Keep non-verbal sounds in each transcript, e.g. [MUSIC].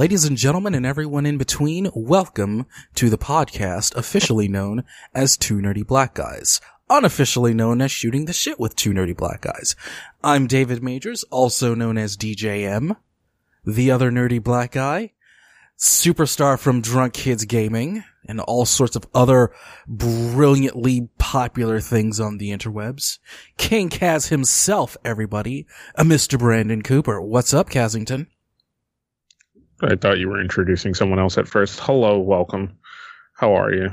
Ladies and gentlemen, and everyone in between, welcome to the podcast officially known as Two Nerdy Black Guys, unofficially known as Shooting the Shit with Two Nerdy Black Guys. I'm David Majors, also known as DJM, the other nerdy black guy, superstar from Drunk Kids Gaming, and all sorts of other brilliantly popular things on the interwebs. King Kaz himself, everybody, uh, a Mr. Brandon Cooper. What's up, Kazington? I thought you were introducing someone else at first. Hello, welcome. How are you?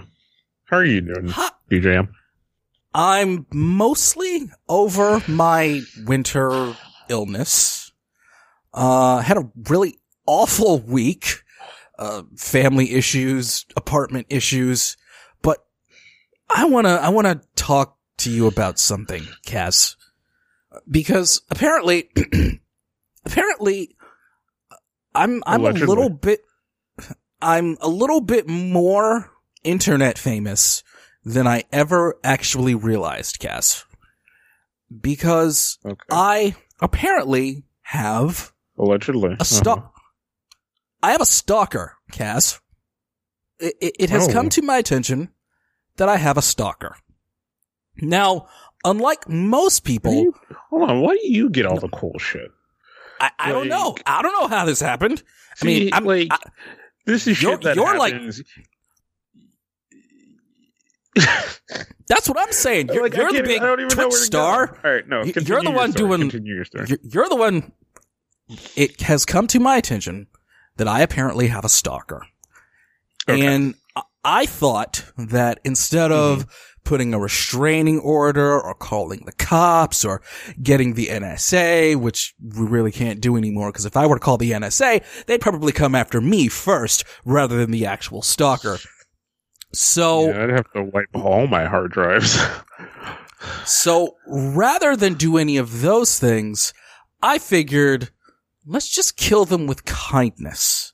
How are you doing, Ha- DJM? I'm mostly over my winter illness. Uh, had a really awful week. Uh, family issues, apartment issues, but I wanna, I wanna talk to you about something, Kaz. Because apparently, [CLEARS THROAT] apparently, I'm, I'm a little bit, I'm a little bit more internet famous than I ever actually realized, Kaz. Because Okay. I apparently have Allegedly. a stalk. Uh-huh. I have a stalker, Kaz. It, it, it has Oh. come to my attention that I have a stalker. Now, unlike most people, you- hold on. Why do you get all the cool shit? I, I don't know. I don't know how this happened. I mean, I'm, like I- this is you're- shit that you're like- [LAUGHS] that's what I'm saying. You're, Like, you're the big I don't even know Twitch where to go. star. All right, no. You're the your one story. doing- your. You're, the one. It has come to my attention that I apparently have a stalker. Okay. And I- I thought that instead of mm-hmm. Putting a restraining order or calling the cops or getting the NSA, which we really can't do anymore, because if I were to call the NSA, they'd probably come after me first rather than the actual stalker. So, yeah, I'd have to wipe all my hard drives. [LAUGHS] So rather than do any of those things, I figured let's just kill them with kindness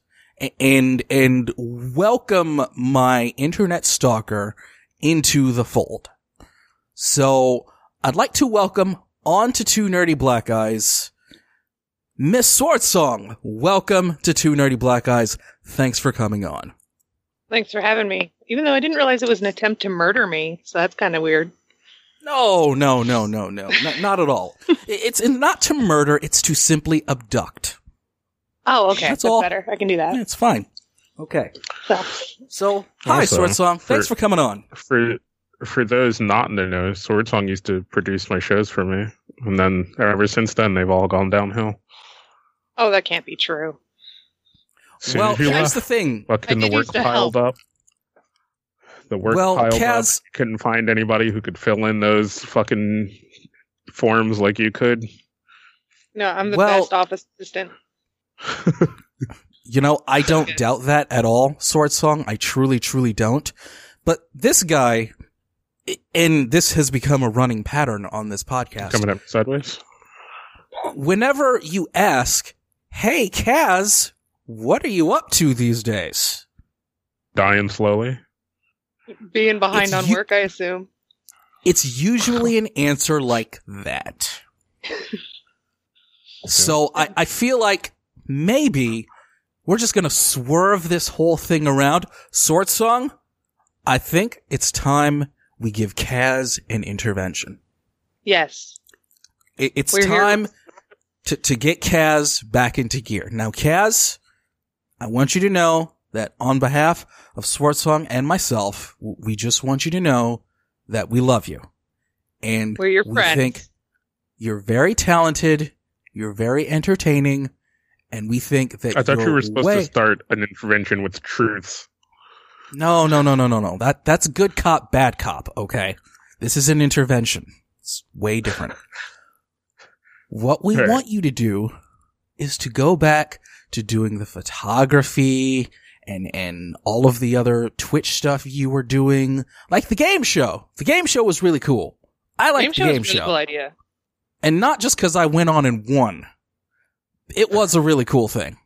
and and welcome my internet stalker into the fold. So I'd like to welcome on to two nerdy black guys. Miss Swordsong, welcome to Two Nerdy Black Guys. Thanks for coming on. Thanks for having me. Even though I didn't realize it was an attempt to murder me, so that's kind of weird. No, no, no, no, no, not, not at all. It's not to murder, it's to simply abduct. Oh, okay. That's That's, all. better. I can do that. Yeah, it's fine. Okay. So, So, hi, Also, Sword Song. Thanks for- for coming on. for for those not in the know, Sword Song used to produce my shows for me, and then ever since then they've all gone downhill. oh, that can't be true. Soon well, here's left, the thing. fucking I the work used to piled up. The work Well, piled Kaz- up. Couldn't find anybody who could fill in those fucking forms like you could. No, I'm the Well- best office assistant. [LAUGHS] You know, I [LAUGHS] don't doubt that at all, Sword Song. I truly, truly don't. But this guy, and this has become a running pattern on this podcast. Coming up sideways. Whenever you ask, hey, Kaz, what are you up to these days? Dying slowly. Being behind It's on you- work, I assume. It's usually an answer like that. [LAUGHS] So I, I feel like maybe we're just gonna swerve this whole thing around. Sword Song, I think it's time we give Kaz an intervention. Yes. It, it's We're here- time to, to get Kaz back into gear. Now, Kaz, I want you to know that on behalf of Sword Song and myself, we just want you to know that we love you. And We're your we friends. think you're very talented, you're very entertaining, and we think that I thought you're you were supposed way- to start an intervention with truths. No, no, no, no, no, no. That that's good cop, bad cop. Okay, this is an intervention. It's way different. [LAUGHS] what we Right. want you to do is to go back to doing the photography and and all of the other Twitch stuff you were doing, like the game show. The game show was really cool. I like game the show game is a really show, cool idea. and not just because I went on and won. It was a really cool thing.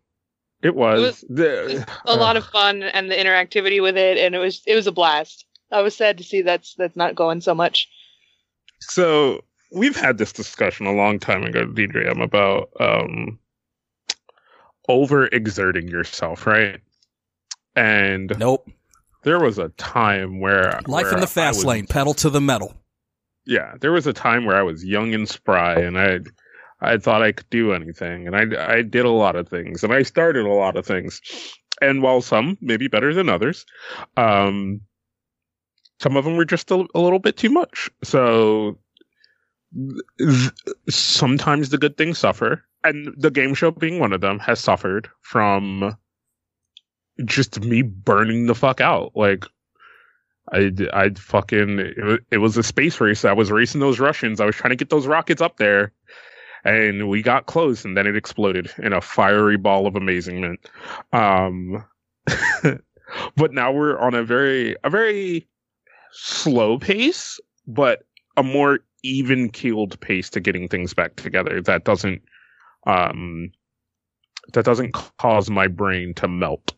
It was, was- the, It was a lot of fun and the interactivity with it, and it was it was a blast. I was sad to see that's that's not going so much. So we've had this discussion a long time ago, DJM, about um, overexerting yourself, right? And Nope. there was a time where Life where in the fast was- lane, pedal to the metal. Yeah, there was a time where I was young and spry, and I, I thought I could do anything, and I, I did a lot of things, and I started a lot of things, and while some maybe better than others, um, some of them were just a, a little bit too much. So th- sometimes the good things suffer, and the game show being one of them has suffered from just me burning the fuck out, like. I I fucking it, it was a space race. I was racing those Russians. I was trying to get those rockets up there, and we got close, and then it exploded in a fiery ball of amazement. Um, [LAUGHS] but now we're on a very a very slow pace, but a more even keeled pace to getting things back together. That doesn't um that doesn't cause my brain to melt.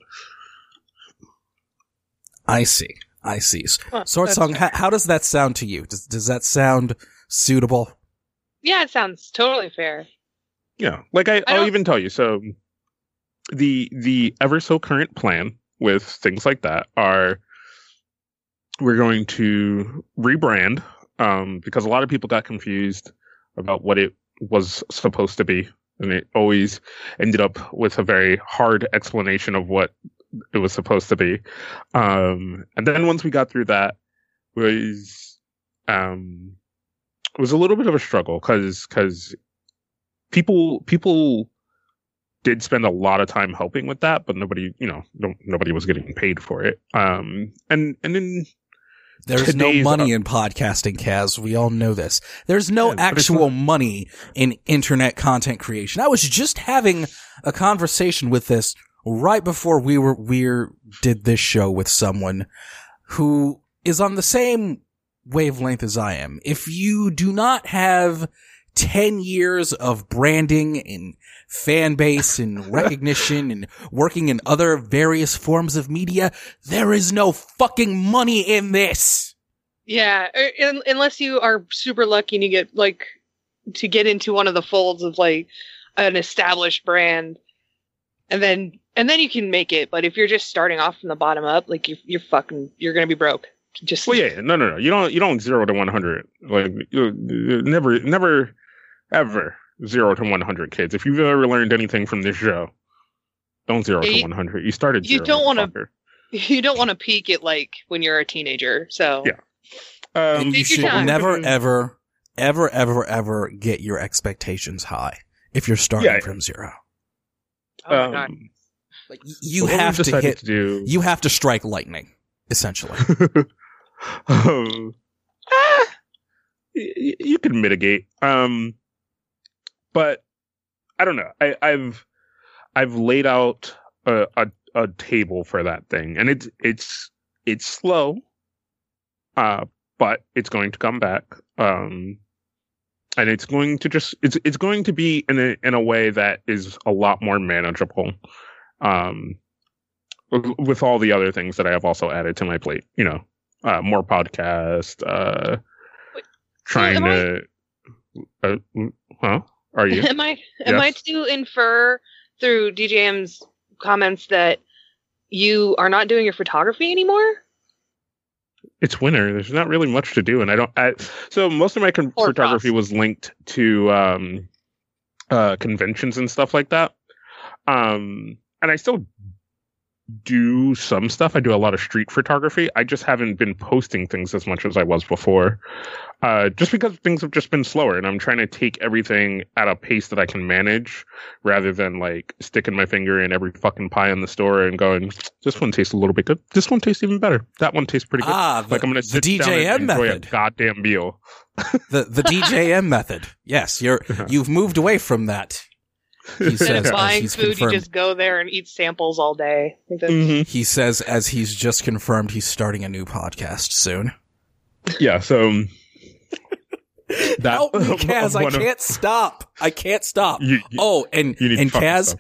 I see. I see. Huh, Sword Song, fair. how, how does that sound to you? Does, does that sound suitable? Yeah, it sounds totally fair. Yeah, like I, I I'll even tell you. So the the ever so current plan with things like that are we're going to rebrand um, because a lot of people got confused about what it was supposed to be, and it always ended up with a very hard explanation of what it was supposed to be. Um, and then once we got through that, was um, it was a little bit of a struggle because because people people did spend a lot of time helping with that, but nobody, you know, no, nobody was getting paid for it. Um, and and then There's no Today's- money in podcasting, Kaz. We all know this. There's no Yeah, actual money in internet content creation. I was just having a conversation with this right before we were we did this show with someone who is on the same wavelength as I am. If you do not have 10 years of branding and fan base and [LAUGHS] recognition and working in other various forms of media, there is no fucking money in this. Yeah, er, unless you are super lucky and you get like to get into one of the folds of like an established brand, and then and then you can make it. But if you're just starting off from the bottom up, like you, you're fucking, you're gonna be broke. Just well, yeah, no, no, no. You don't you don't zero to one hundred. Like you, you never, never, ever zero to one hundred. Kids, if you've ever learned anything from this show, don't zero You- to one hundred. You started. you zero, don't wanna- [LAUGHS] you don't want to peak it like when you're a teenager. So Yeah. Um, and you should never, ever, ever, ever, ever get your expectations high if you're starting Yeah. from zero. oh my God. um, Like you what we've to hit, to do. you have to strike lightning, essentially. [LAUGHS] um, [LAUGHS] ah, y- you can mitigate. Um, but I don't know. I, I've I've laid out a, a a table for that thing, and it's it's it's slow, uh, but it's going to come back. Um, and it's going to just it's it's going to be in a in a way that is a lot more manageable. Um, with all the other things that I have also added to my plate, you know, uh, more podcast, uh, Wait, trying am I- to, uh, huh? Are you? [LAUGHS] Am I am I to infer through DJM's comments that you are not doing your photography anymore? it's winter. There's not really much to do, and I don't. I, so most of my con- photography was linked to um, uh, conventions and stuff like that. Um, and I still do some stuff. I do a lot of street photography. I just haven't been posting things as much as I was before, uh, just because things have just been slower, and I'm trying to take everything at a pace that I can manage, rather than like sticking my finger in every fucking pie in the store and going, "This one tastes a little bit good. This one tastes even better. That one tastes pretty good." ah, the, like I'm gonna the sit down DJM and enjoy method. a goddamn meal. The the DJM method. Yes, you're [LAUGHS] you've moved away from that. He [LAUGHS] Instead says of as buying he's food, you just go there and eat samples all day. I think that's Mhm. He says as he's just confirmed he's starting a new podcast soon. Yeah, so um, [LAUGHS] that Help me, [LAUGHS] Kaz! I can't stop. I can't stop. You, you, Oh, and and fucking Kaz, stuff.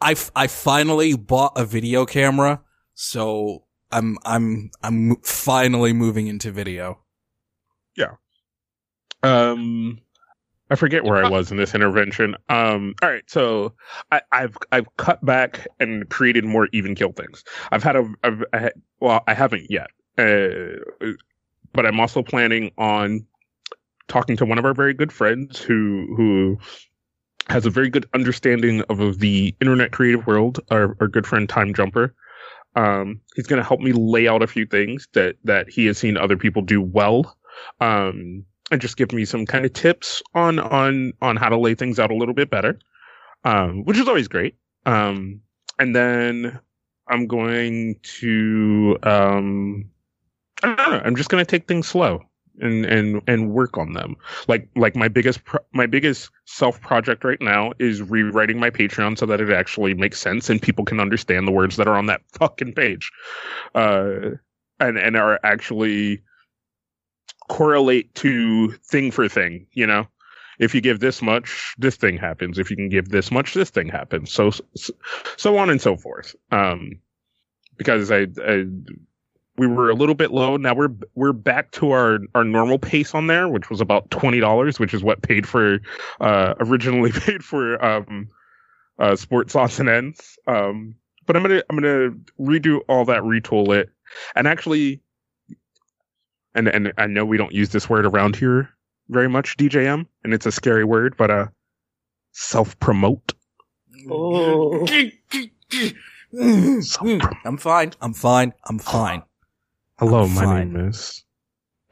I, f- I finally bought a video camera, so I'm I'm I'm finally moving into video. Yeah. Um, I forget where I was in this intervention. Um, all right, so I, I've I've cut back and created more even kill things. I've had a I've I had, well I haven't yet, uh, but I'm also planning on talking to one of our very good friends who who has a very good understanding of the internet creative world. Our, our good friend Time Jumper. Um, he's going to help me lay out a few things that that he has seen other people do well. Um, and just give me some kind of tips on on on how to lay things out a little bit better, um, which is always great. Um, and then I'm going to um, I don't know. I'm just going to take things slow and and and work on them. Like like my biggest pro- my biggest self project right now is rewriting my Patreon so that it actually makes sense and people can understand the words that are on that [LAUGHS] fucking page, uh, and and are actually correlate to thing for thing, you know? If you give this much, this thing happens. If you can give this much, this thing happens. So, so on and so forth. Um, because I, I, we were a little bit low. Now we're, we're back to our, our normal pace on there, which was about $20, which is what paid for, uh, originally [LAUGHS] paid for, um, uh, sports odds and ends. Um, but I'm to, I'm to redo all that, retool it and actually and and I know we don't use this word around here very much, DJM, and it's a scary word, but uh, self promote. Oh. I'm fine. I'm fine. I'm fine. [SIGHS] Hello, I'm my fine. name is,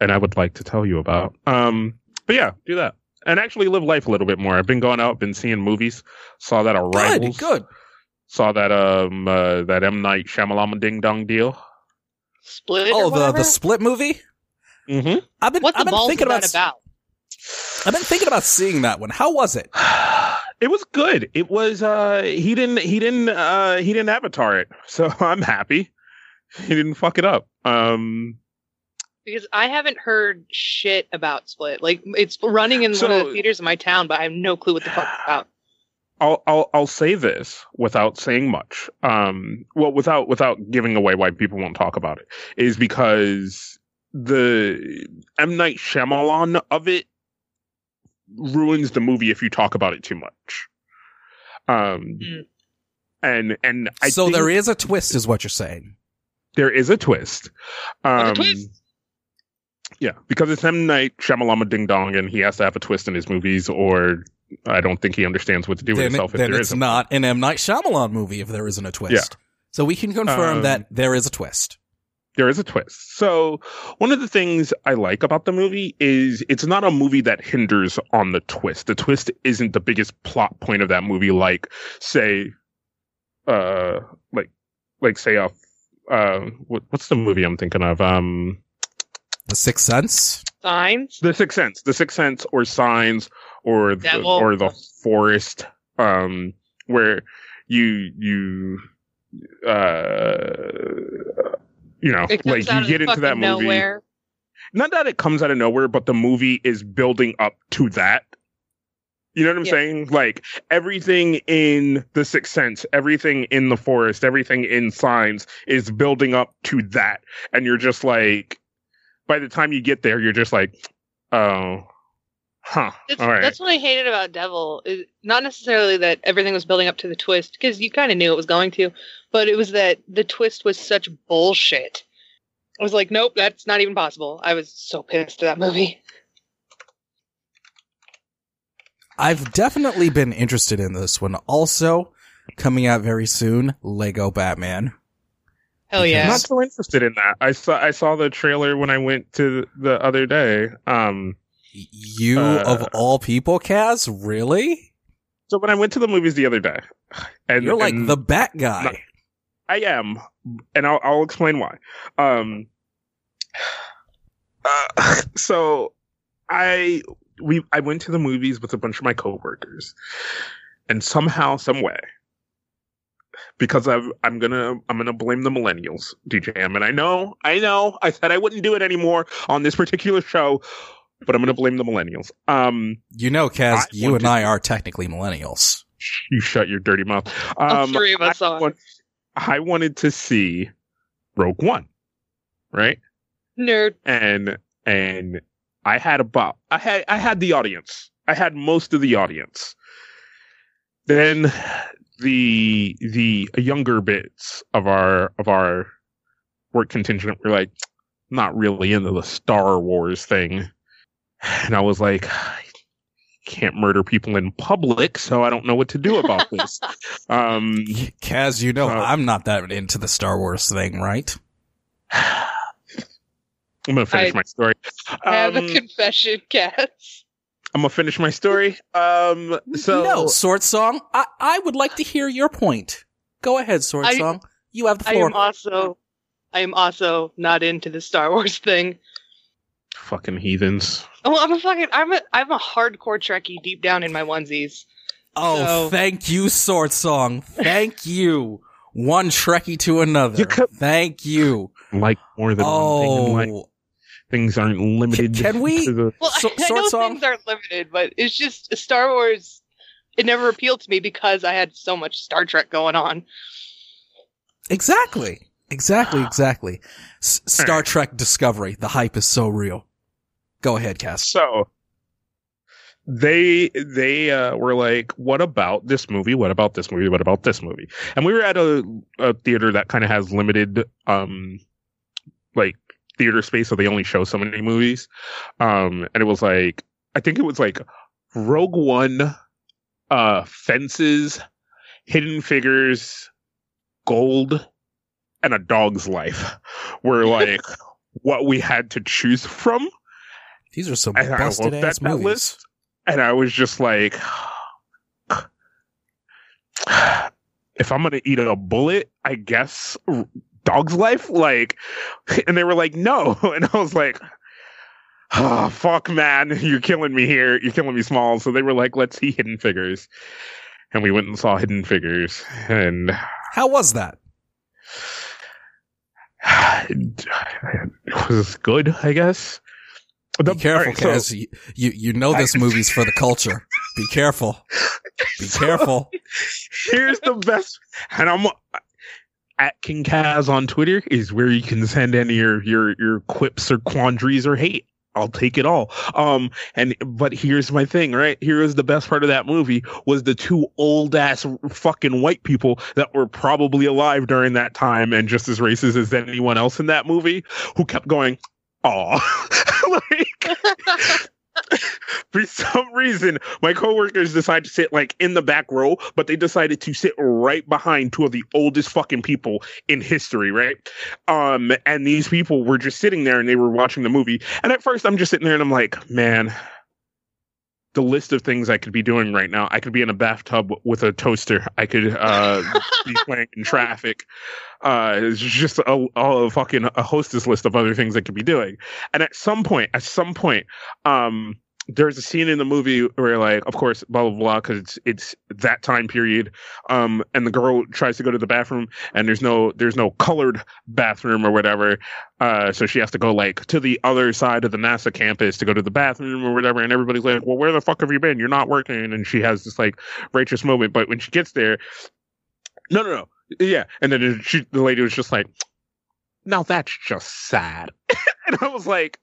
and I would like to tell you about. Um, but yeah, do that and actually live life a little bit more. I've been going out, been seeing movies. Saw that Arrivals. Good. Good. Saw that um uh, that M Night Shyamalan Ding Dong deal. Split. Oh, the the split movie. Mm-hmm. I've been What the I've been balls thinking is about, that about? I've been thinking about seeing that one. How was it? [SIGHS] it was good. It was uh he didn't he didn't uh he didn't avatar it. [LAUGHS] So I'm happy. He didn't fuck it up. Um Because I haven't heard shit about Split. Like it's running in one of the theaters in my town, but I have no clue what the fuck it's about. [SIGHS] I'll I'll I'll say this without saying much. Um well without without giving away why people won't talk about it is because the M Night Shyamalan of it ruins the movie if you talk about it too much. Um Mm. and and I so think there is a twist, is what you're saying. there is a twist. Um What's twist? Yeah, because it's M Night Shyamalan Ding Dong, and he has to have a twist in his movies, or I don't think he understands what to do with Then, himself if then there it's isn't. not an M Night Shyamalan movie if there isn't a twist. Yeah. So we can confirm Um, that there is a twist. There is a twist. So one of the things I like about the movie is it's not a movie that hinders on the twist. The twist isn't the biggest plot point of that movie, like say, uh, like, like say a, uh, what, what's the movie I'm thinking of? Um, The Sixth Sense. Signs. The Sixth Sense, The Sixth Sense, or Signs, or the, or the Forest, um, where you you uh, you know, like you get into that movie. nowhere. Not that it comes out of nowhere, but the movie is building up to that. You know what I'm Yeah. saying? Like everything in The Sixth Sense, everything in the forest, everything in Signs is building up to that, and you're just like, by the time you get there, you're just like, oh, huh, That's, all right. that's what I hated about Devil. Is not necessarily that everything was building up to the twist, because you kind of knew it was going to, but it was that the twist was such bullshit. I was like, nope, that's not even possible. I was so pissed at that movie. I've definitely been interested in this one. Also, coming out very soon, Lego Batman. Hell yeah. I'm not so interested in that. I saw I saw the trailer when I went to the other day. Um, Y- You Uh, of all people, Kaz, really? so when I went to the movies the other day, and You're like and the Bat guy. Not- I am, and I'll, I'll explain why. Um, [SIGHS] uh, [LAUGHS] so I we I went to the movies with a bunch of my coworkers, and somehow, some way, because I've, I'm gonna I'm gonna blame the millennials, DJM, and I know I know I said I wouldn't do it anymore on this particular show, but I'm gonna blame the millennials. Um, you know, Kaz, I you and to- I are technically millennials. [LAUGHS] you shut your dirty mouth. All Um, three of us I are. want- I wanted to see Rogue One, right? Nerd. And and I had about I had I had the audience. I had most of the audience. Then the the younger bits of our of our work contingent were like not really into the Star Wars thing. And I was like, I can't murder people in public, so I don't know what to do about this. [LAUGHS] um, Kaz, you know Uh, I'm not that into the Star Wars thing, right? I'm gonna finish I- my story. I have a Um, confession, Kaz. I'm gonna finish my story. Um, so no, Sword Song. I I would like to hear your point. Go ahead, Sword I- Song. You have the floor. I am also, I am also not into the Star Wars thing. Fucking heathens. Well, I'm a fucking, I'm a, I'm a hardcore Trekkie deep down in my onesies. oh, so- thank you, Sword Song. Thank [LAUGHS] you. One Trekkie to another. You could- Thank you. Like more than one thing in life. Oh, Things aren't limited. Can- can we- to the- Well, So- I Sword know Song? things aren't limited, but it's just Star Wars. It never appealed to me because I had so much Star Trek going on. exactly. Exactly, [SIGHS] exactly. S- Star Trek Discovery. The hype is so real. Go ahead, Kaz. So they they uh, were like, "What about this movie? What about this movie? What about this movie?" And we were at a, a theater that kind of has limited, um, like theater space, so they only show so many movies. Um, and it was like, I think it was like Rogue One, uh, Fences, Hidden Figures, Gold, and A Dog's Life [LAUGHS] were [LAUGHS] like what we had to choose from. These are some And I busted ass movies. list and I was just like, [SIGHS] if I'm gonna eat a bullet, I guess dog's life. Like, [LAUGHS] and they were like, no, [LAUGHS] and I was like. Oh, [SIGHS] fuck, man. [LAUGHS] You're killing me here. You're killing me small. So they were like, let's see Hidden Figures. And we went and saw Hidden Figures. And How was that? [SIGHS] it was good, I guess. The- Be careful, alright, so- Kaz. you, you you know this movie's for the culture. Be careful. Be [LAUGHS] So- careful. Here's the best, and I'm at King Kaz on Twitter is where you can send any your your your quips or quandaries or hate. I'll take it all. Um, and but here's my thing, right? Here is the best part of that movie was the two old ass fucking white people that were probably alive during that time and just as racist as anyone else in that movie who kept going, "Aw," [LAUGHS] like [LAUGHS] for some reason, my coworkers decided to sit like in the back row, but they decided to sit right behind two of the oldest fucking people in history, right? Um, and these people were just sitting there and they were watching the movie. And at first, I'm just sitting there and I'm like, man, the list of things I could be doing right now. I could be in a bathtub with a toaster. I could uh, be [LAUGHS] playing in traffic. Uh, it's just a, a fucking a hostess list of other things I could be doing. And at some point, at some point, um, there's a scene in the movie where, like, of course, blah blah blah, because it's it's that time period. Um, and the girl tries to go to the bathroom, and there's no there's no colored bathroom or whatever. Uh, so she has to go like to the other side of the NASA campus to go to the bathroom or whatever. And everybody's like, "Well, where the fuck have you been? You're not working." And she has this like righteous moment, but when she gets there, no, no, no, yeah. And then she, the lady was just like, "Now that's just sad," [LAUGHS] and I was like.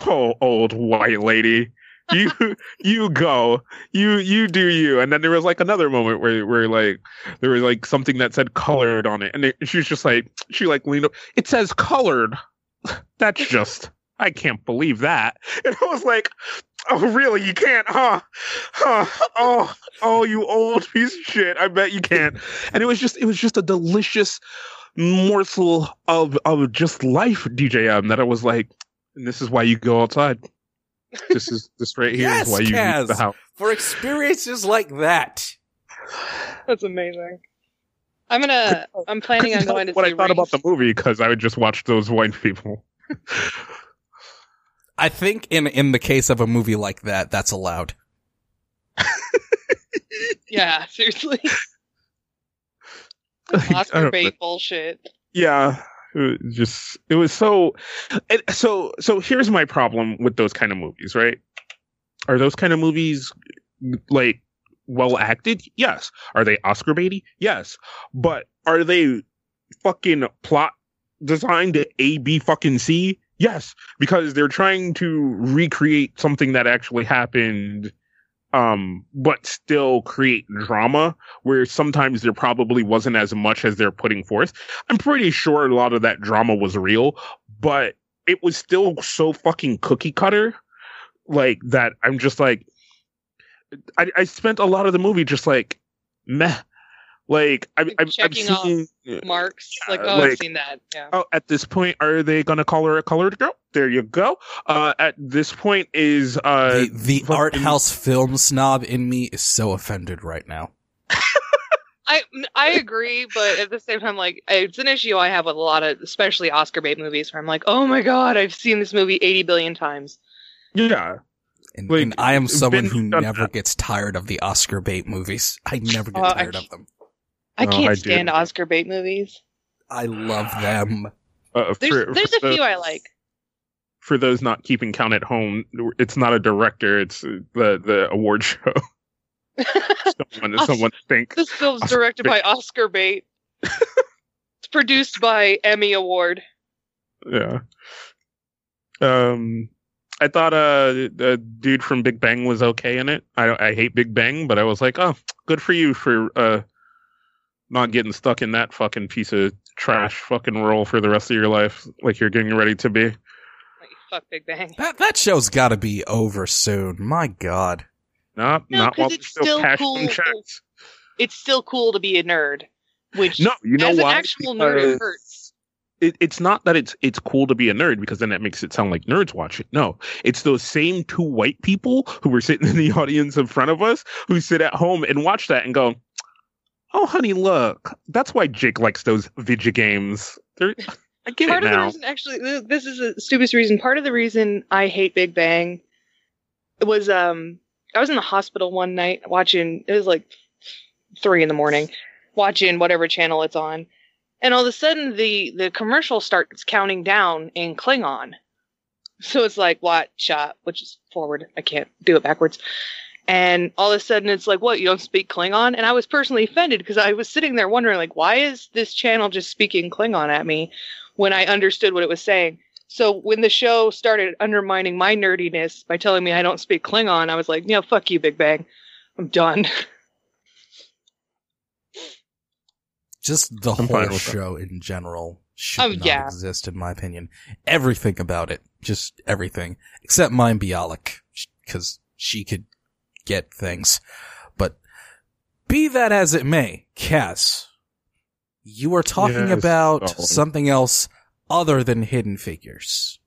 Oh, old white lady, you [LAUGHS] you go, you you do you. And then there was like another moment where where like there was like something that said colored on it, and it, she was just like she like leaned up. It says colored. [LAUGHS] That's just I can't believe that. And I was like, oh really? You can't, huh? Huh? Oh oh, you old piece of shit. I bet you can't. And it was just it was just a delicious morsel of of just life, DJM. That I was like, and this is why you go outside. This is this right here is [LAUGHS] Yes, why you Kaz. leave the house. For experiences like that. That's amazing. I'm gonna. I'm planning on going to what see I thought about the movie because I would just watch those white people. I think in in the case of a movie like that, that's allowed. [LAUGHS] Yeah, seriously. Like, Oscar bait bullshit. yeah it was just it was so so so here's my problem with those kind of movies right? Are those kind of movies like well acted? Yes. Are they oscar baity? Yes. But are they fucking plot designed to a b fucking c? Yes. Because they're trying to recreate something that actually happened um, but still create drama where sometimes there probably wasn't as much as they're putting forth. I'm pretty sure a lot of that drama was real, but it was still so fucking cookie cutter, like that. I'm just like, I, I spent a lot of the movie just like, meh. Like I, Like I've, I've checking off Marks. Yeah, like, oh, I've seen that. Yeah. Oh, at this point, are they gonna call her a colored girl? There you go. Uh, at this point, is uh, the the fucking- art house film snob in me is so offended right now. [LAUGHS] I I agree, but at the same time, like it's an issue I have with a lot of, especially Oscar bait movies, where I'm like, oh my god, I've seen this movie eighty billion times. yeah, And, Like, and I am someone who never that. gets tired of the Oscar bait movies. I never get Uh, tired can't- of them. I Oh, can't I stand do. Oscar bait movies. I love them. uh, There's for, there's for a few I like. For those not keeping count at home, it's not a director; it's the the award show. [LAUGHS] someone, [LAUGHS] Os- someone think. this film's Oscar directed by Oscar Bate. it's produced by Emmy Award. Yeah. Um, I thought uh the dude from Big Bang was okay in it. I I hate Big Bang, but I was like, oh, good for you for uh not getting stuck in that fucking piece of trash fucking role for the rest of your life, like you're getting ready to be. Fuck Big Bang. That that show's got to be over soon. My God. Not No, not 'cause while it's still still cool. checks. It's still cool to be a nerd, which No, you know as why? an actual nerd, it hurts. it, it's not that it's it's cool to be a nerd because then that makes it sound like nerds watch it. No, it's those same two white people who were sitting [LAUGHS] in the audience in front of us who sit at home and watch that and go, "Oh, honey, look, that's why Jake likes those video games." They're, I get Part it of the reason, actually, this is the stupidest reason. Part of the reason I hate Big Bang was um I was in the hospital one night watching. It was like three in the morning, watching whatever channel it's on, and all of a sudden the the commercial starts counting down in Klingon. So it's like watch, shot, which is forward. I can't do it backwards. And all of a sudden it's like, what, you don't speak Klingon? And I was personally offended because I was sitting there wondering, like, why is this channel just speaking Klingon at me when I understood what it was saying? So when the show started undermining my nerdiness by telling me I don't speak Klingon, I was like, yeah, fuck you, Big Bang. I'm done. [LAUGHS] Just the I'm whole with that. show in general should Oh, not yeah. exist, in my opinion. Everything about it, just everything, except Mayim Bialik, because she could get things. But be that as it may, Kaz, you are talking Yes, about Colin. something else other than Hidden Figures.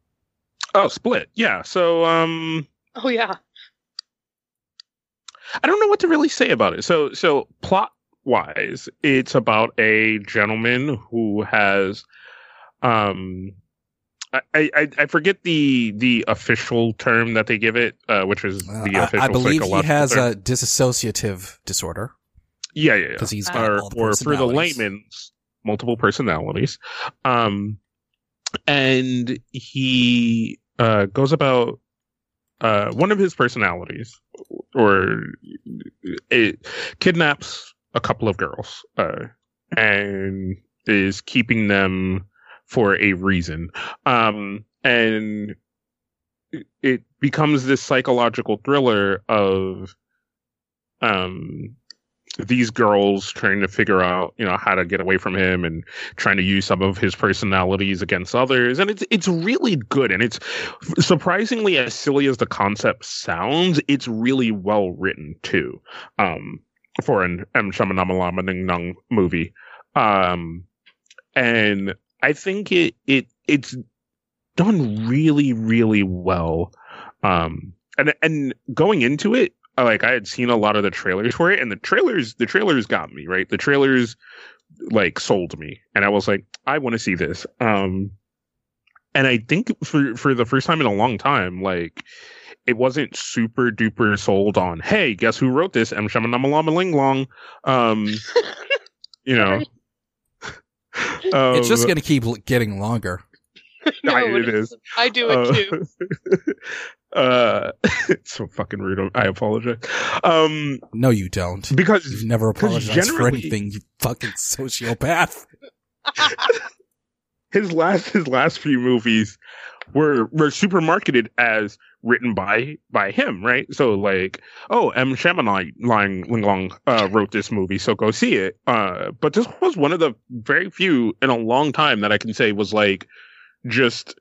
Oh, split. Yeah. So, um, oh yeah. I don't know what to really say about it. So, so plot wise, it's about a gentleman who has, um, I, I, I forget the the official term that they give it, uh, which is Uh, the I- official I, believe he has term. a dissociative disorder yeah, yeah, yeah. because he's Uh, got or, or for the layman's multiple personalities. Um, and he uh, goes about uh, one of his personalities, or it kidnaps a couple of girls, uh, and is keeping them for a reason. Um, and it- becomes this psychological thriller of um these girls trying to figure out, you know, how to get away from him and trying to use some of his personalities against others. And it's it's really good. And it's surprisingly as silly as the concept sounds, it's really well written too. Um for an M. Shamanama Ning Nung movie. Um and I think it it it's done really, really well. Um and and going into it, like I had seen a lot of the trailers for it, and the trailers the trailers got me right. The trailers like sold me, and I was like, I want to see this. Um, and I think for for the first time in a long time, like it wasn't super duper sold on. Hey, guess who wrote this? M. Shamanama Ling Long. Um, [LAUGHS] you know. Um, It's just going to keep getting longer. [LAUGHS] No, I- it is. is. I do it too. [LAUGHS] uh, [LAUGHS] it's so fucking rude. I apologize. Um, No, you don't. because You've never apologized for anything, you fucking sociopath. his last his last few movies were were super marketed as written by by him, right? So like, oh, M. Shamanai Ling Long uh, wrote this movie, so go see it. Uh, but this was one of the very few in a long time that I can say was like just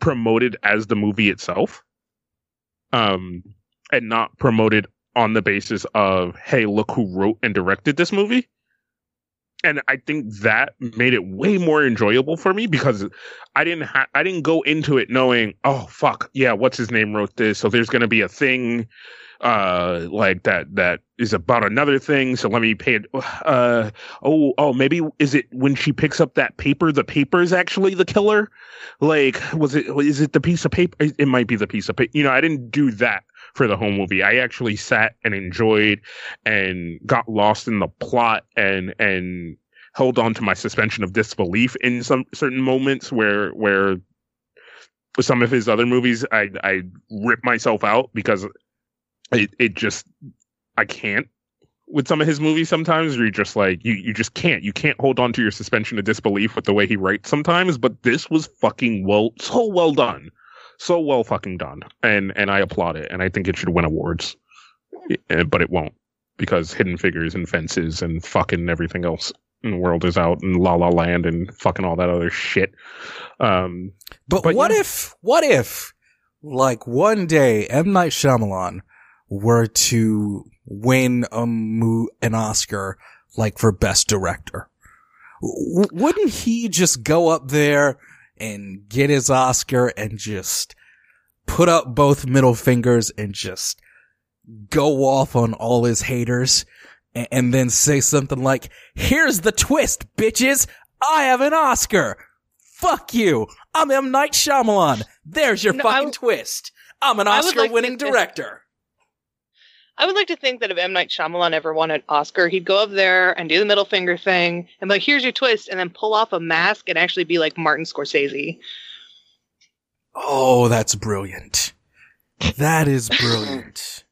promoted as the movie itself, um, and not promoted on the basis of hey, look who wrote and directed this movie and I think that made it way more enjoyable for me because I didn't ha- I didn't go into it knowing oh fuck yeah what's his name wrote this so there's gonna be a thing uh like that that is about another thing so let me pay it. [SIGHS] Uh oh oh maybe is it when she picks up that paper the paper is actually the killer? Like was it is it the piece of paper? It might be the piece of paper you know I didn't do that for the home movie. I actually sat and enjoyed and got lost in the plot and and held on to my suspension of disbelief in some certain moments where where some of his other movies I I rip myself out because it it just I can't with some of his movies sometimes you're just like you you just can't you can't hold on to your suspension of disbelief with the way he writes sometimes but this was fucking well so well done so well fucking done, and and I applaud it, and I think it should win awards, eh, but it won't because Hidden Figures and Fences and fucking everything else in the world is out, and La La Land and fucking all that other shit. Um, but, but what yeah. if, what if, like one day M Night Shyamalan were to win a mo- an Oscar, like for Best Director? W- wouldn't he just go up there and get his Oscar and just put up both middle fingers and just go off on all his haters and, and then say something like, here's the twist, bitches. I have an Oscar. Fuck you. I'm M. Night Shyamalan. There's your no, fucking twist. I'm an Oscar like winning director. I would like to think that if M. Night Shyamalan ever won an Oscar, he'd go up there and do the middle finger thing and be like, here's your twist, and then pull off a mask and actually be like Martin Scorsese. Oh, that's brilliant. That is [LAUGHS] brilliant.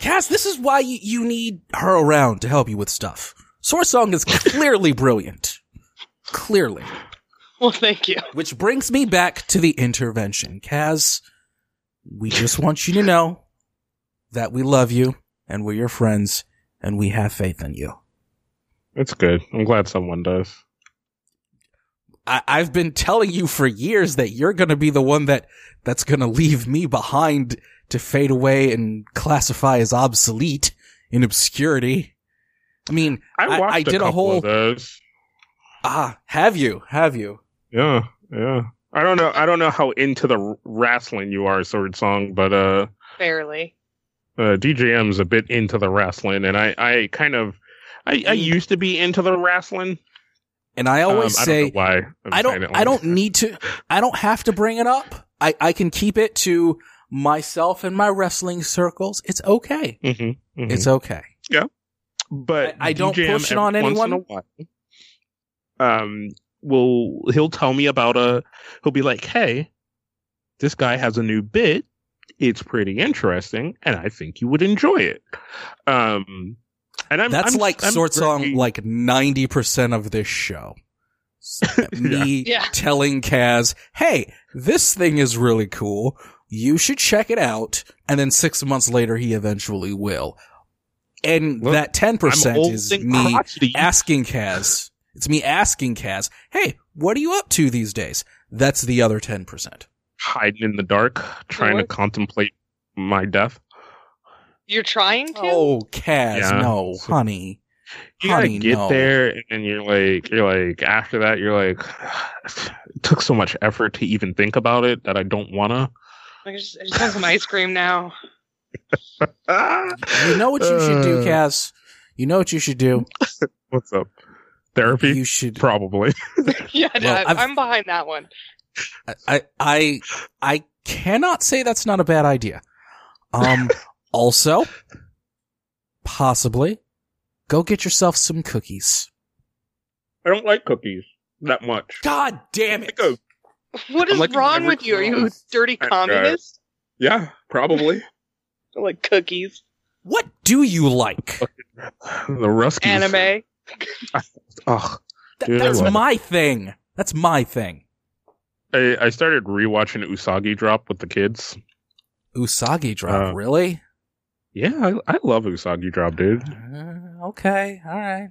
Kaz, this is why you, you need her around to help you with stuff. Sword Song is clearly [LAUGHS] brilliant. Clearly. Well, thank you. Which brings me back to the intervention. Kaz, we just want you to know that we love you and we're your friends and we have faith in you. It's good. I'm glad someone does. I, have been telling you for years that you're going to be the one that that's going to leave me behind to fade away and classify as obsolete in obscurity. I mean, I, I, I did a, a whole. Ah, have you? Have you? Yeah, yeah. I don't know. I don't know how into the wrestling you are, Sword Song, but uh, fairly uh, DJM's a bit into the wrestling, and I, I kind of, I, I used to be into the wrestling. And I always um, say, I why I'm I don't, I don't [LAUGHS] need to, I don't have to bring it up. I, I can keep it to myself and my wrestling circles. It's okay. Mm-hmm, mm-hmm. It's okay. Yeah, but I, I don't push it on anyone. um, will he'll tell me about a? He'll be like, "Hey, this guy has a new bit it's pretty interesting, and I think you would enjoy it. Um, and I'm, that's I'm, like I'm Sword Song, like ninety percent of this show. [LAUGHS] Me yeah. telling Kaz, "Hey, this thing is really cool. You should check it out." And then six months later, he eventually will. And Look, that ten percent is me asking Kaz. It's me asking Kaz, "Hey, what are you up to these days?" That's the other ten percent hiding in the dark, trying to contemplate my death. You're trying to? Oh, Kaz, yeah. no, so honey. You honey, gotta get no. there, and you're like, you're like, after that, you're like, it took so much effort to even think about it that I don't wanna. I just, I just want some ice cream now. you know what you should do, [LAUGHS] uh. Kaz? You know what you should do? What's up? Therapy? You should probably. [LAUGHS] yeah, well, I'm behind that one. I, I, I cannot say that's not a bad idea. Um, [LAUGHS] also, possibly, go get yourself some cookies. I don't like cookies that much. God damn it! What is like wrong with you? Are you a dirty communist? Yeah, probably. [LAUGHS] I like cookies. What do you like? [LAUGHS] the Ruskies. Anime. oh, Th- that's my thing. That's my thing. I, I started rewatching Usagi Drop with the kids. Usagi drop, Uh, really? Yeah, I, I love Usagi Drop, dude. Uh, okay, all right.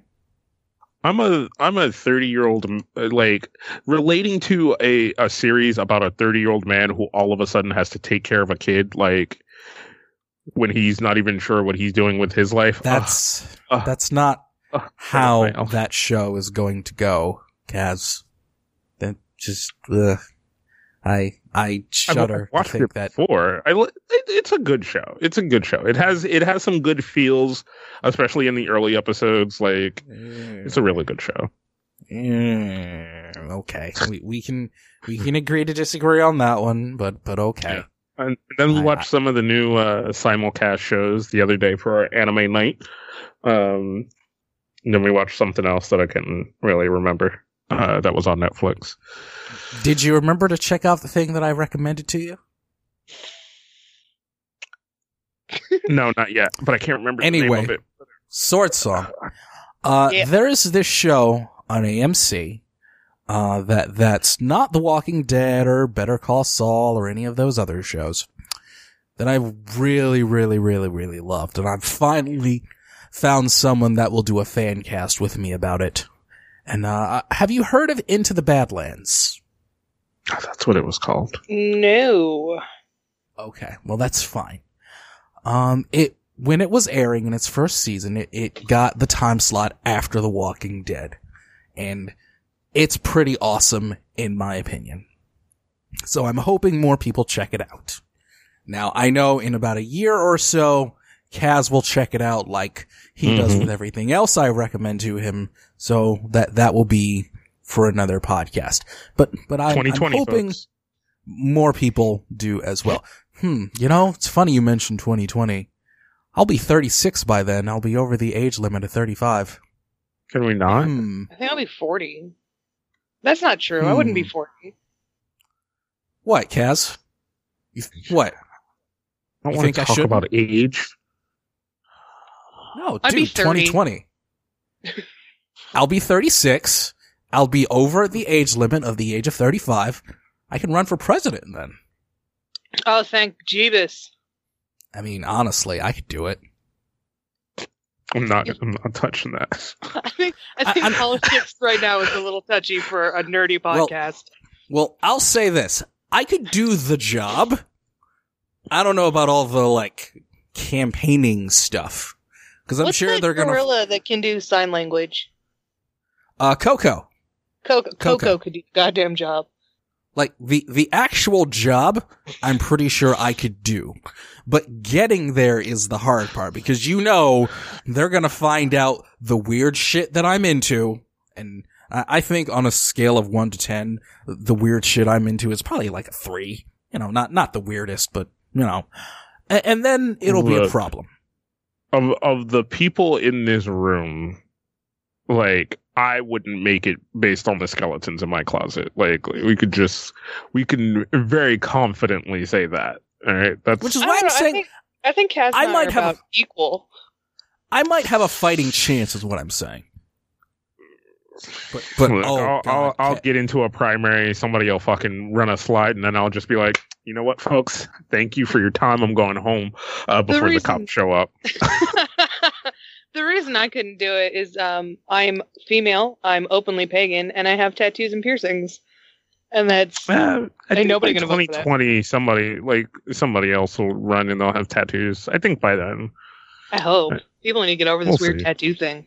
I'm a I'm a 30 year old like relating to a a series about a 30 year old man who all of a sudden has to take care of a kid like when he's not even sure what he's doing with his life. That's ugh, that's not ugh, how get it, Mel. that show is going to go, Kaz. That just ugh. I I I've shudder to watched think it that before. I it, it's a good show. It's a good show. It has it has some good feels, especially in the early episodes. Like it's a really good show. Mm, okay, we we can we can agree to disagree on that one, but but okay. Yeah. And then we watched some of the new uh, simulcast shows the other day for our anime night. Um, then we watched something else that I can't really remember. Uh, that was on Netflix. Did you remember to check out the thing that I recommended to you? [LAUGHS] no, not yet, but I can't remember the Anyway. name of. Sword Song. Uh, Yeah. there is this show on AMC, uh, that, that's not The Walking Dead or Better Call Saul or any of those other shows that I really, really, really, really loved. And I've finally found someone that will do a fan cast with me about it. And, uh, have you heard of Into the Badlands? Oh, that's what it was called. No. Okay, well that's fine. Um, it when it was airing in its first season, it, it got the time slot after The Walking Dead, and it's pretty awesome in my opinion. So I'm hoping more people check it out. Now I know in about a year or so, Kaz will check it out like he does Mhm. with everything else I recommend to him. So that that will be for another podcast. But but I, I'm hoping folks. more people do as well. Hmm. You know, it's funny you mentioned 2020. I'll be 36 by then. I'll be over the age limit of 35. Can we not? Hmm. I think I'll be 40. That's not true. I wouldn't be Hmm. 40. What, Kaz? You, what? I don't want think to I talk shouldn't? about age. No, I'd dude, be 2020. [LAUGHS] I'll be 36. I'll be over the age limit of the age of 35. I can run for president then. Oh, thank Jeebus. I mean, honestly, I could do it. I'm not. I'm not touching that. [LAUGHS] I think I I- think I'm- politics right now is a little touchy for a nerdy podcast. Well, I'll say this. I could do the job. I don't know about all the, like, campaigning stuff. Cause I'm What's sure that they're gonna, gorilla that can do sign language? Uh, Koko. Koko, Koko. Koko could do the goddamn job. Like, the, the actual job, I'm pretty sure I could do. But getting there is the hard part because you know, they're gonna find out the weird shit that I'm into. And I, I think on a scale of one to ten, the weird shit I'm into is probably like a three. You know, not, not the weirdest, but, you know. And, and then it'll be a problem. of of the people in this room, like I wouldn't make it based on the skeletons in my closet. Like we could just we can very confidently say that. All right, that's Which is why I'm know, I saying think, I think Kaz I I, might have a- equal. I might have a fighting chance, is what I'm saying. But, but Look, oh, I'll, God, I'll, I'll get into a primary. Somebody will fucking run a slide, and then I'll just be like, you know what, folks? Thank you for your time. I'm going home uh, before the, reason- cops show up. [LAUGHS] [LAUGHS] [LAUGHS] the reason I couldn't do it is um, I'm female, I'm openly pagan, and I have tattoos and piercings. And that's Uh, I think nobody by gonna vote that. 2020, somebody like somebody else will run and they'll have tattoos. I think by then. I hope people need to get over this We'll weird see. tattoo thing.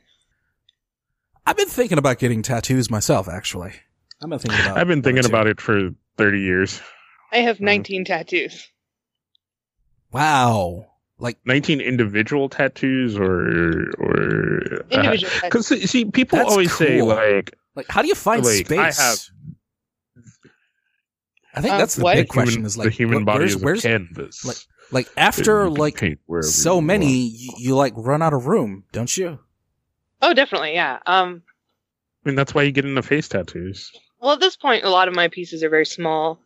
I've been thinking about getting tattoos myself, actually. I've been thinking about I've been thinking about it for 30 years. I have Mhm. 19 tattoos. Wow. Like, 19 individual tattoos or or Individual tattoos. because see people That's always say like like, how do you find Like, I have- I think Uh, that's the what? big question human- is like, the human wh- body where's, is a where's, canvas. like, like after like so many, want. you, you like run out of room, don't you? Oh, definitely, yeah. Um, I mean that's why you get into face tattoos. well, at this point, a lot of my pieces are very small.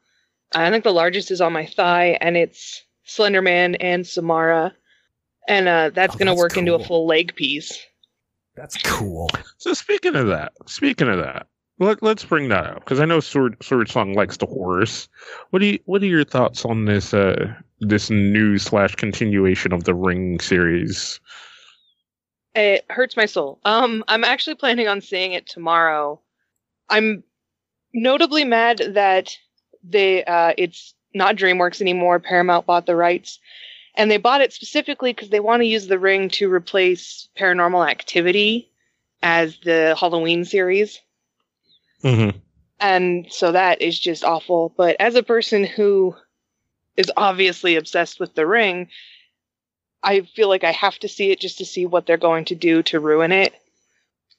I think the largest is on my thigh, and it's Slender Man and Samara, and uh, that's Oh, going to that's work into a full leg piece. That's cool. So speaking of that, speaking of that, let, us bring that up because I know Sword Sword Song likes the horrors. What do you What are your thoughts on this uh this new slash continuation of the Ring series? It hurts my soul. Um, I'm actually planning on seeing it tomorrow. I'm notably mad that they uh it's not DreamWorks anymore. Paramount bought the rights, and they bought it specifically because they want to use the Ring to replace Paranormal Activity as the Halloween series. Mm-hmm. And so that is just awful. But as a person who is obviously obsessed with the ring, I feel like I have to see it just to see what they're going to do to ruin it.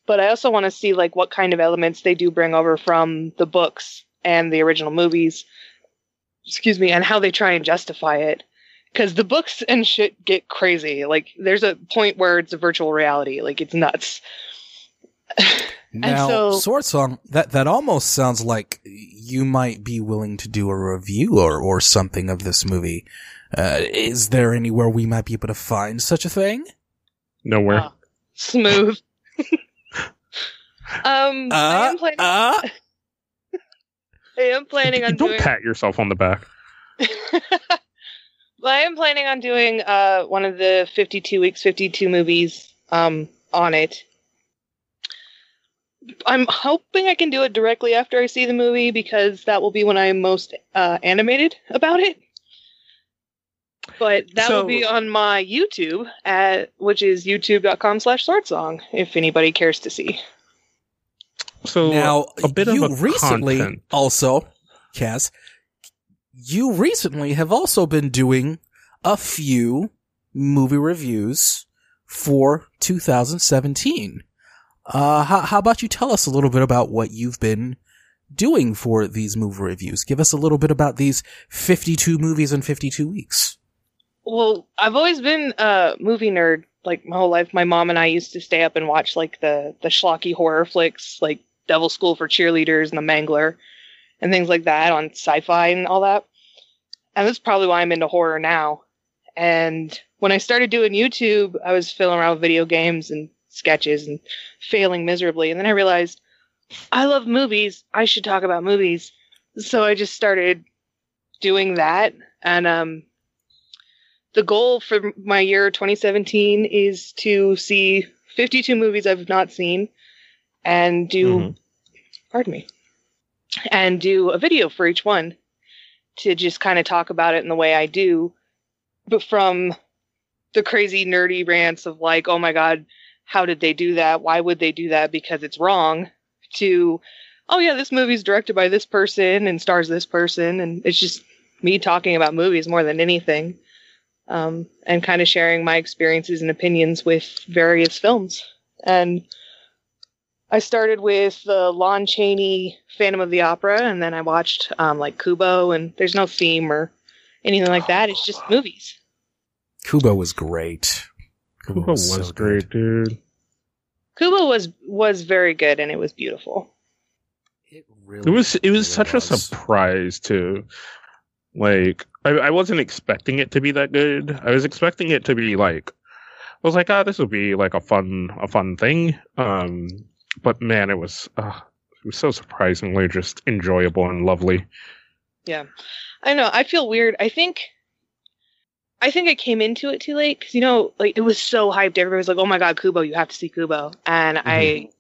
But I also want to see like what kind of elements they do bring over from the books and the original movies. Excuse me, and how they try and justify it. Because the books and shit get crazy. Like there's a point where it's a virtual reality. Like it's nuts. [LAUGHS] Now, so- Sword Song, that, that almost sounds like you might be willing to do a review or, or something of this movie. Uh, is there anywhere we might be able to find such a thing? Nowhere. Ah, smooth. [LAUGHS] [LAUGHS] um, I am planning. I am planning on [LAUGHS] Don't doing. pat yourself on the back. [LAUGHS] Well, I am planning on doing uh, one of the 52 weeks, 52 movies um, on it. I'm hoping I can do it directly after I see the movie because that will be when I'm most uh, animated about it. But that So- will be on my YouTube, at, which is youtube.com slash swordsong, if anybody cares to see. So now, a bit you of a recently content. also, Kaz, you recently have also been doing a few movie reviews for 2017. Uh, how, how about you tell us a little bit about what you've been doing for these movie reviews? Give us a little bit about these 52 movies in 52 weeks. Well, I've always been a movie nerd. Like my whole life, my mom and I used to stay up and watch like the the schlocky horror flicks, like Devil School for Cheerleaders and The Mangler, and things like that on Sci-Fi and all that. And that's probably why I'm into horror now. And when I started doing YouTube, I was fiddling around with video games and sketches and failing miserably. And then I realized I love movies. I should talk about movies. So I just started doing that. And um, the goal for my year 2017 is to see 52 movies I've not seen and do, Mhm. pardon me, and do a video for each one to just kind of talk about it in the way I do, but from the crazy nerdy rants of like, oh my God, how did they do that? Why would they do that? Because it's wrong to, oh yeah, this movie's directed by this person and stars this person. And it's just me talking about movies more than anything um, and kind of sharing my experiences and opinions with various films. And I started with the Lon Chaney Phantom of the Opera, and then I watched um, like Kubo, and there's no theme or anything like that. It's just movies. Kubo was great. Kubo Kubo was so great, good. dude. Kubo was was very good, and it was beautiful. It really It was it really was such a surprise too. Like I, I wasn't expecting it to be that good. I was expecting it to be like I was like, ah, this will be like a fun a fun thing. Um, but man, it was uh, it was so surprisingly just enjoyable and lovely. Yeah, I know. I feel weird. I think. I think I came into it too late because you know, like it was so hyped. Everybody was like, "Oh my god, Kubo! You have to see Kubo!" And I,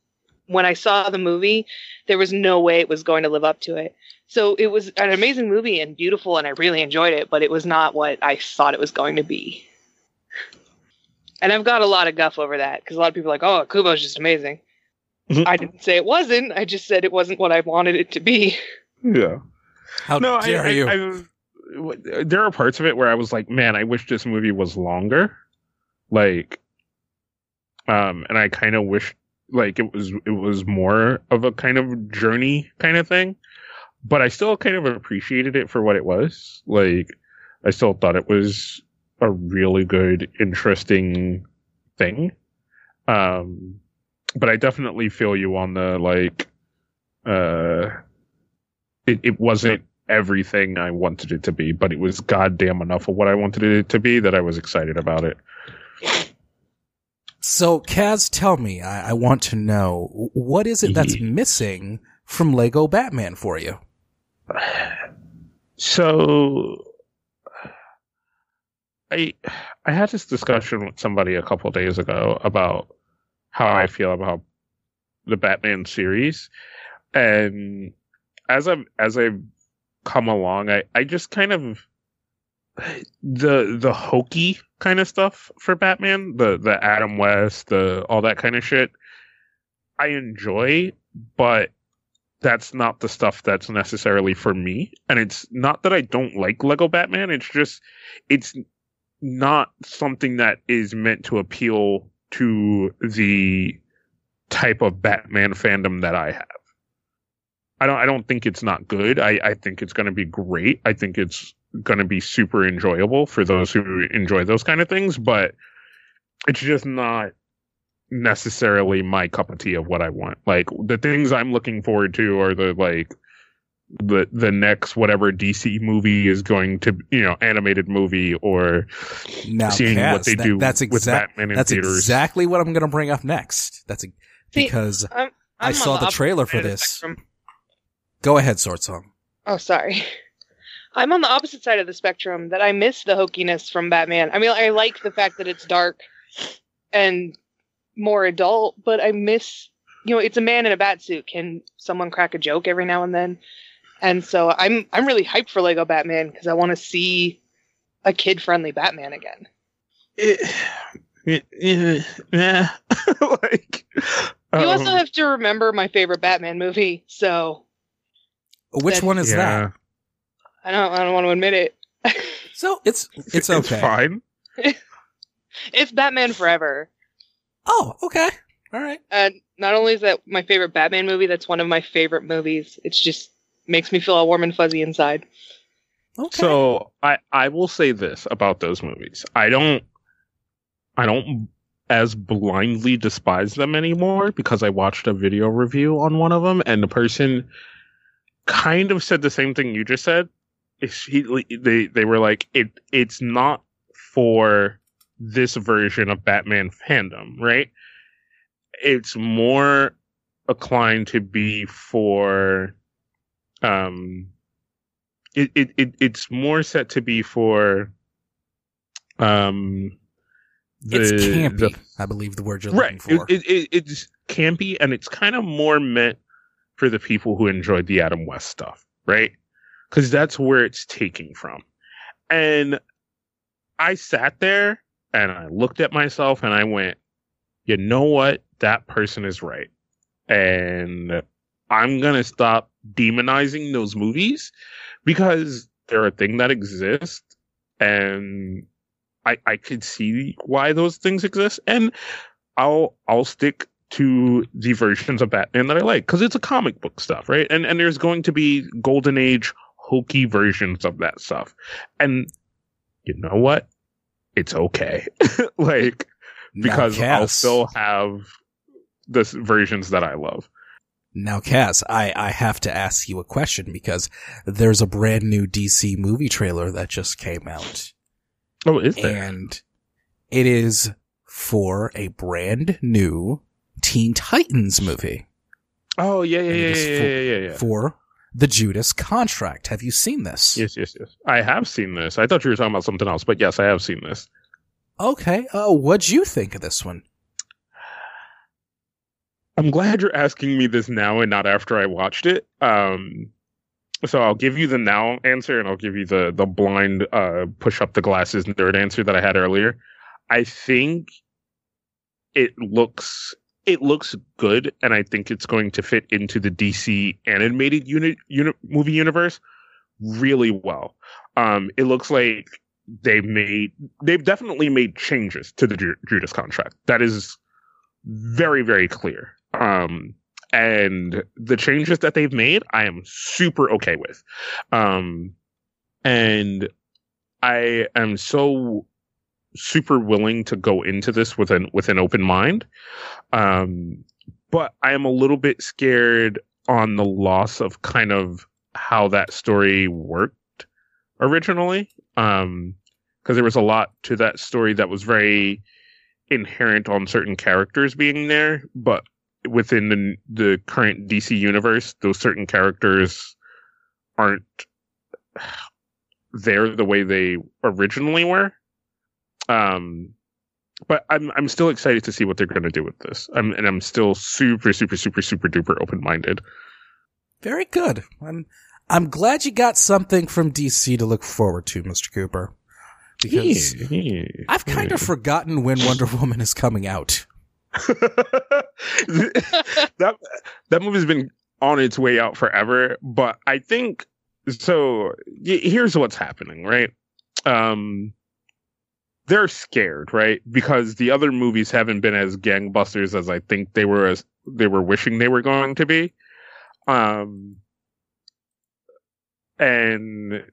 when I saw the movie, there was no way it was going to live up to it. So it was an amazing movie and beautiful, and I really enjoyed it. But it was not what I thought it was going to be. And I've got a lot of guff over that because a lot of people are like, "Oh, Kubo's just amazing." Mhm. I didn't say it wasn't. I just said it wasn't what I wanted it to be. Yeah. How no, dare I, I, you? I, there are parts of it where I was like, man, I wish this movie was longer. Like, um, and I kind of wish like it was it was more of a kind of journey kind of thing. But I still kind of appreciated it for what it was. Like, I still thought it was a really good, interesting thing. Um, but I definitely feel you on the like, uh, it, it wasn't everything I wanted it to be, but it was goddamn enough of what I wanted it to be that I was excited about it. So, Kaz, tell me, I, I want to know, what is it that's missing from Lego Batman for you? [SIGHS] So I I had this discussion with somebody a couple days ago about how I feel about the Batman series, and as I've as I've come along, I I just kind of the the hokey kind of stuff for Batman, the the Adam West, the all that kind of shit. I enjoy, but that's not the stuff that's necessarily for me. And it's not that I don't like Lego Batman. It's just it's not something that is meant to appeal to the type of Batman fandom that I have. I don't I don't think it's not good. I, I think it's gonna be great. I think it's gonna be super enjoyable for those who enjoy those kind of things, but it's just not necessarily my cup of tea of what I want. Like the things I'm looking forward to are the like the the next whatever DC movie is going to you know animated movie or Now, seeing Kaz, what they that- do that's with Batman in That's theaters. exactly what I'm going to bring up next. That's a, See, because I'm, I I'm saw on the trailer for side of the this. spectrum. go ahead, Sword Song. Oh, sorry. I'm on the opposite side of the spectrum that I miss the hokiness from Batman. I mean, I like the fact that it's dark and more adult, but I miss, you know, it's a man in a bat suit. Can someone crack a joke every now and then? And so I'm I'm really hyped for Lego Batman because I want to see a kid-friendly Batman again. it, it, it- yeah, [LAUGHS] like You also um, have to remember my favorite Batman movie, so Which Then- one is yeah, that? I don't I don't want to admit it. [LAUGHS] So it's it's okay. fine. [LAUGHS] it's Batman Forever. oh, okay. All right. And not only is that my favorite Batman movie, that's one of my favorite movies. It's just makes me feel all warm and fuzzy inside. Okay. So I I will say this about those movies. I don't I don't as blindly despise them anymore because I watched a video review on one of them and the person kind of said the same thing you just said. It's- he- they they were like it it's not for this version of Batman fandom, right? It's more inclined to be for um it, it, it it's more set to be for um the, it's campy. the- I believe the word you're right looking for. It, it, it, it's campy and it's kind of more meant for the people who enjoyed the adam west stuff right because that's where it's taking from and i sat there and i looked at myself and i went you know what that person is right and i'm gonna stop demonizing those movies because they're a thing that exists and I, I could see why those things exist and I'll I'll stick to the versions of Batman that I like because it's a comic book stuff, right? And and there's going to be golden age hokey versions of that stuff. And you know what? It's okay. [LAUGHS] like because I'll still have the versions that I love. Now, Kaz, I, I have to ask you a question because there's a brand new DC movie trailer that just came out. Oh, is there? And it is for a brand new Teen Titans movie oh yeah, yeah, yeah, is yeah, yeah, yeah. for the Judas contract. Have you seen this? Yes, yes, yes. I have seen this. I thought you were talking about something else, but yes, I have seen this. Okay. Uh, what'd you think of this one? I'm glad you're asking me this now and not after I watched it. Um, so I'll give you the now answer and I'll give you the the blind uh, push up the glasses nerd answer that I had earlier. I think it looks it looks good, and I think it's going to fit into the DC animated unit, unit movie universe really well. Um, it looks like they've made they've definitely made changes to the Ju- Judas contract. That is very very clear. Um, and the changes that they've made, I am super okay with. Um, and I am so super willing to go into this with an with an open mind. Um, but I am a little bit scared on the loss of kind of how that story worked originally. Um, because there was a lot to that story that was very inherent on certain characters being there, but within the the current DC universe, those certain characters aren't there the way they originally were. Um, but I'm I'm still excited to see what they're going to do with this. I'm and I'm still super super super super duper open minded. Very good. I'm I'm glad you got something from DC to look forward to, Mr. Cooper. Because Yeah, yeah, I've kind of forgotten when Wonder Woman is coming out. [LAUGHS] that that movie's been on its way out forever, but I think so. y- Here's what's happening, right? Um, they're scared, right? Because the other movies haven't been as gangbusters as I think they were as they were wishing they were going to be. Um, and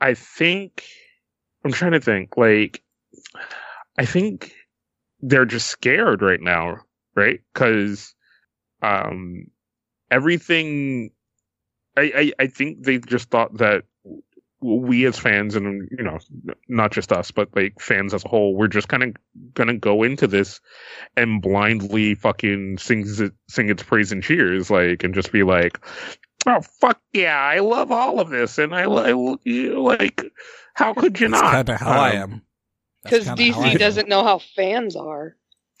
I think I'm trying to think, like, I think they're just scared right now, right? Because um, everything. I, I I think they just thought that we as fans and you know not just us but like fans as a whole we're just kind of gonna go into this and blindly fucking sing it, sing its praise and cheers like and just be like oh fuck yeah i love all of this and i, I like how could you not kind of how I Um, am. That's Because kinda how I DC doesn't know how fans are.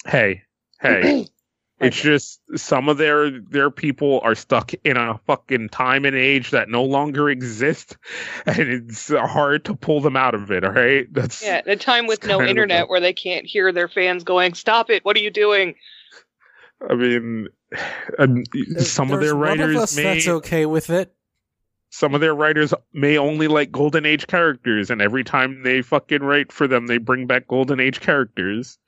hey hey [CLEARS THROAT] It's just some of their their people are stuck in a fucking time and age that no longer exists, [LAUGHS] and it's hard to pull them out of it. All right, that's Yeah, at a time with no internet a- where they can't hear their fans going, "Stop it! What are you doing?" I mean, [SIGHS] um, some of There's their one writers us may that's okay with it. Some of their writers may only like golden age characters, and every time they fucking write for them, they bring back golden age characters.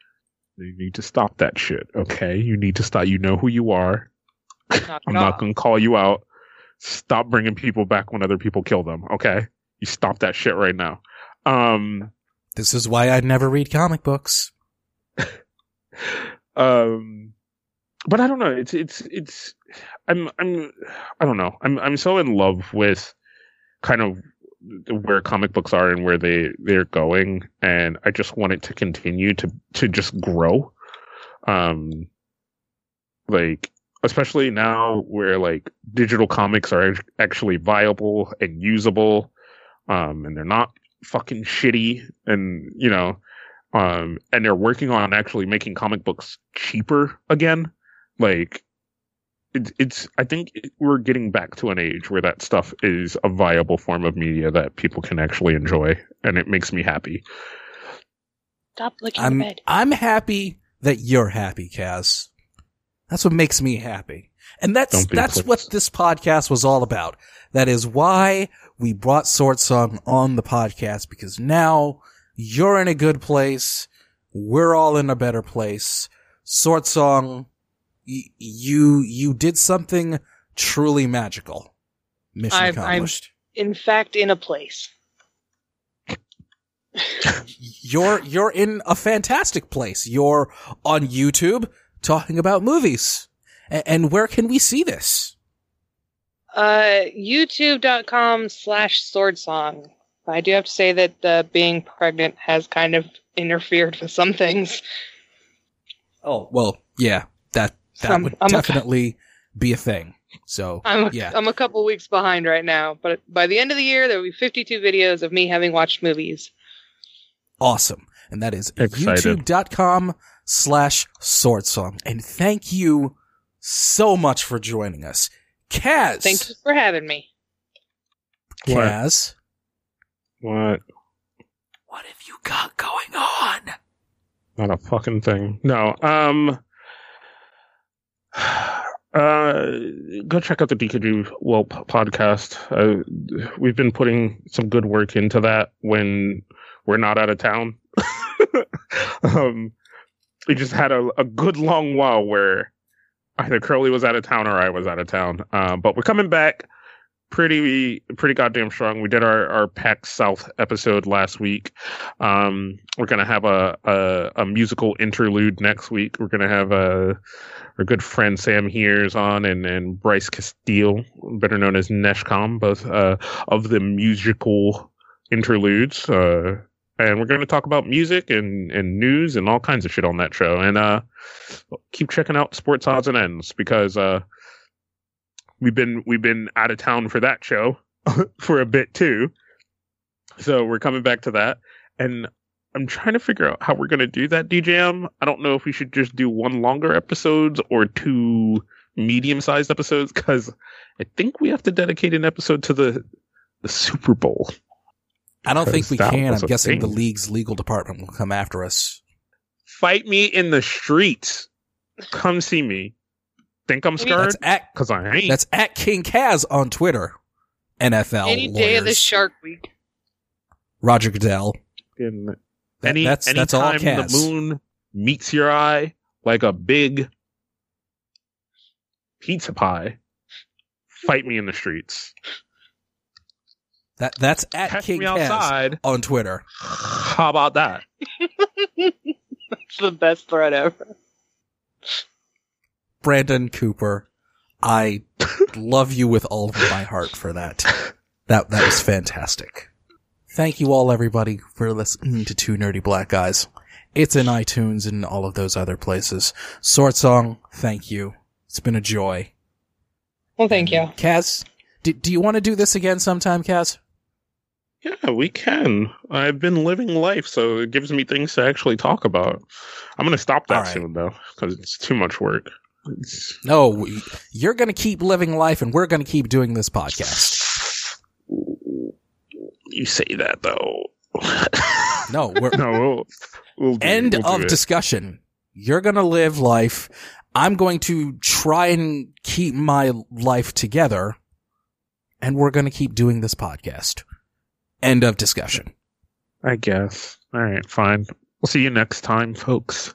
You need to stop that shit, okay? You need to stop. You know who you are. Knock I'm not going to call you out. Stop bringing people back when other people kill them. Okay, you stop that shit right now. Um, This is why I'd never read comic books. [LAUGHS] um, but I don't know. It's it's it's. I'm I'm I don't know. I'm I'm so in love with kind of where comic books are and where they they're going, and I just want it to continue to to just grow. Um, like especially now where like digital comics are actually viable and usable um and they're not fucking shitty and you know um and they're working on actually making comic books cheaper again like it, it's i think we're getting back to an age where that stuff is a viable form of media that people can actually enjoy and it makes me happy Stop licking I'm the bed. I'm happy that you're happy, Kaz. That's what makes me happy. And that's Don't be a that's puss. what this podcast was all about. That is why we brought Sword Song on the podcast because now you're in a good place. We're all in a better place. Sword Song, y- you you did something truly magical. Mission I'm- I'm- accomplished. In fact, in a place. [LAUGHS] you're you're in a fantastic place. You're on YouTube talking about movies. A- and where can we see this? Uh, YouTube.com slash sword song. I do have to say that uh, being pregnant has kind of interfered with some things. Oh, well, yeah, that that Some- would I'm a- definitely be a thing. So, I'm a, yeah. I'm a couple weeks behind right now, but by the end of the year, there will be 52 videos of me having watched movies. awesome. And that is Excited. youtube.com slash sword song. And thank you so much for joining us. Kaz. Thank you for having me. Kaz. what What have you got going on? not a fucking thing no um uh go check out the DKG Whelp podcast. Uh, we've been putting some good work into that when we're not out of town. [LAUGHS] Um we just had a, a good long while where either Curly was out of town or I was out of town. Uh, but we're coming back pretty pretty goddamn strong we did our our PAX South episode last week um we're gonna have a, a a musical interlude next week. We're gonna have a our good friend Sam Hears on and and Bryce Castile, better known as Neshcom, both uh, of the musical interludes. Uh, and we're going to talk about music and and news and all kinds of shit on that show. And uh, keep checking out Sports Odds and Ends because uh, we've been we've been out of town for that show [LAUGHS] for a bit too. So we're coming back to that, and I'm trying to figure out how we're going to do that, DJM. I don't know if we should just do one longer episodes or two medium sized episodes because I think we have to dedicate an episode to the the Super Bowl. I don't think we can. I'm guessing the league's legal department will come after us. Fight me in the streets. Come see me. Think I'm scared? That's at Because I ain't. that's at King Kaz on Twitter. NFL Any day of the. Shark Week. Roger Goodell. In That- any that's that's all anytime Kaz. the moon meets your eye like a big pizza pie, fight me in the streets. That that's at Catch King me Kaz outside. on Twitter. How about that? [LAUGHS] It's the best threat ever. Brandon Cooper, I love you with all of my heart for that. That that was fantastic. Thank you all everybody for listening to Two Nerdy Black Guys. It's in iTunes and all of those other places. Sword Song, thank you. It's been a joy. Well, thank you. Kaz, do, do you want to do this again sometime, Kaz? Yeah, we can. I've been living life, so it gives me things to actually talk about. I'm going to stop that All right. soon, though, because it's too much work. No, we, you're going to keep living life and we're going to keep doing this podcast. You say that, though. [LAUGHS] No, we're, no, we'll, we'll do, end we'll of discussion. You're gonna live life. I'm going to try and keep my life together, and we're gonna keep doing this podcast. End of discussion. I guess. All right, fine. We'll see you next time, folks.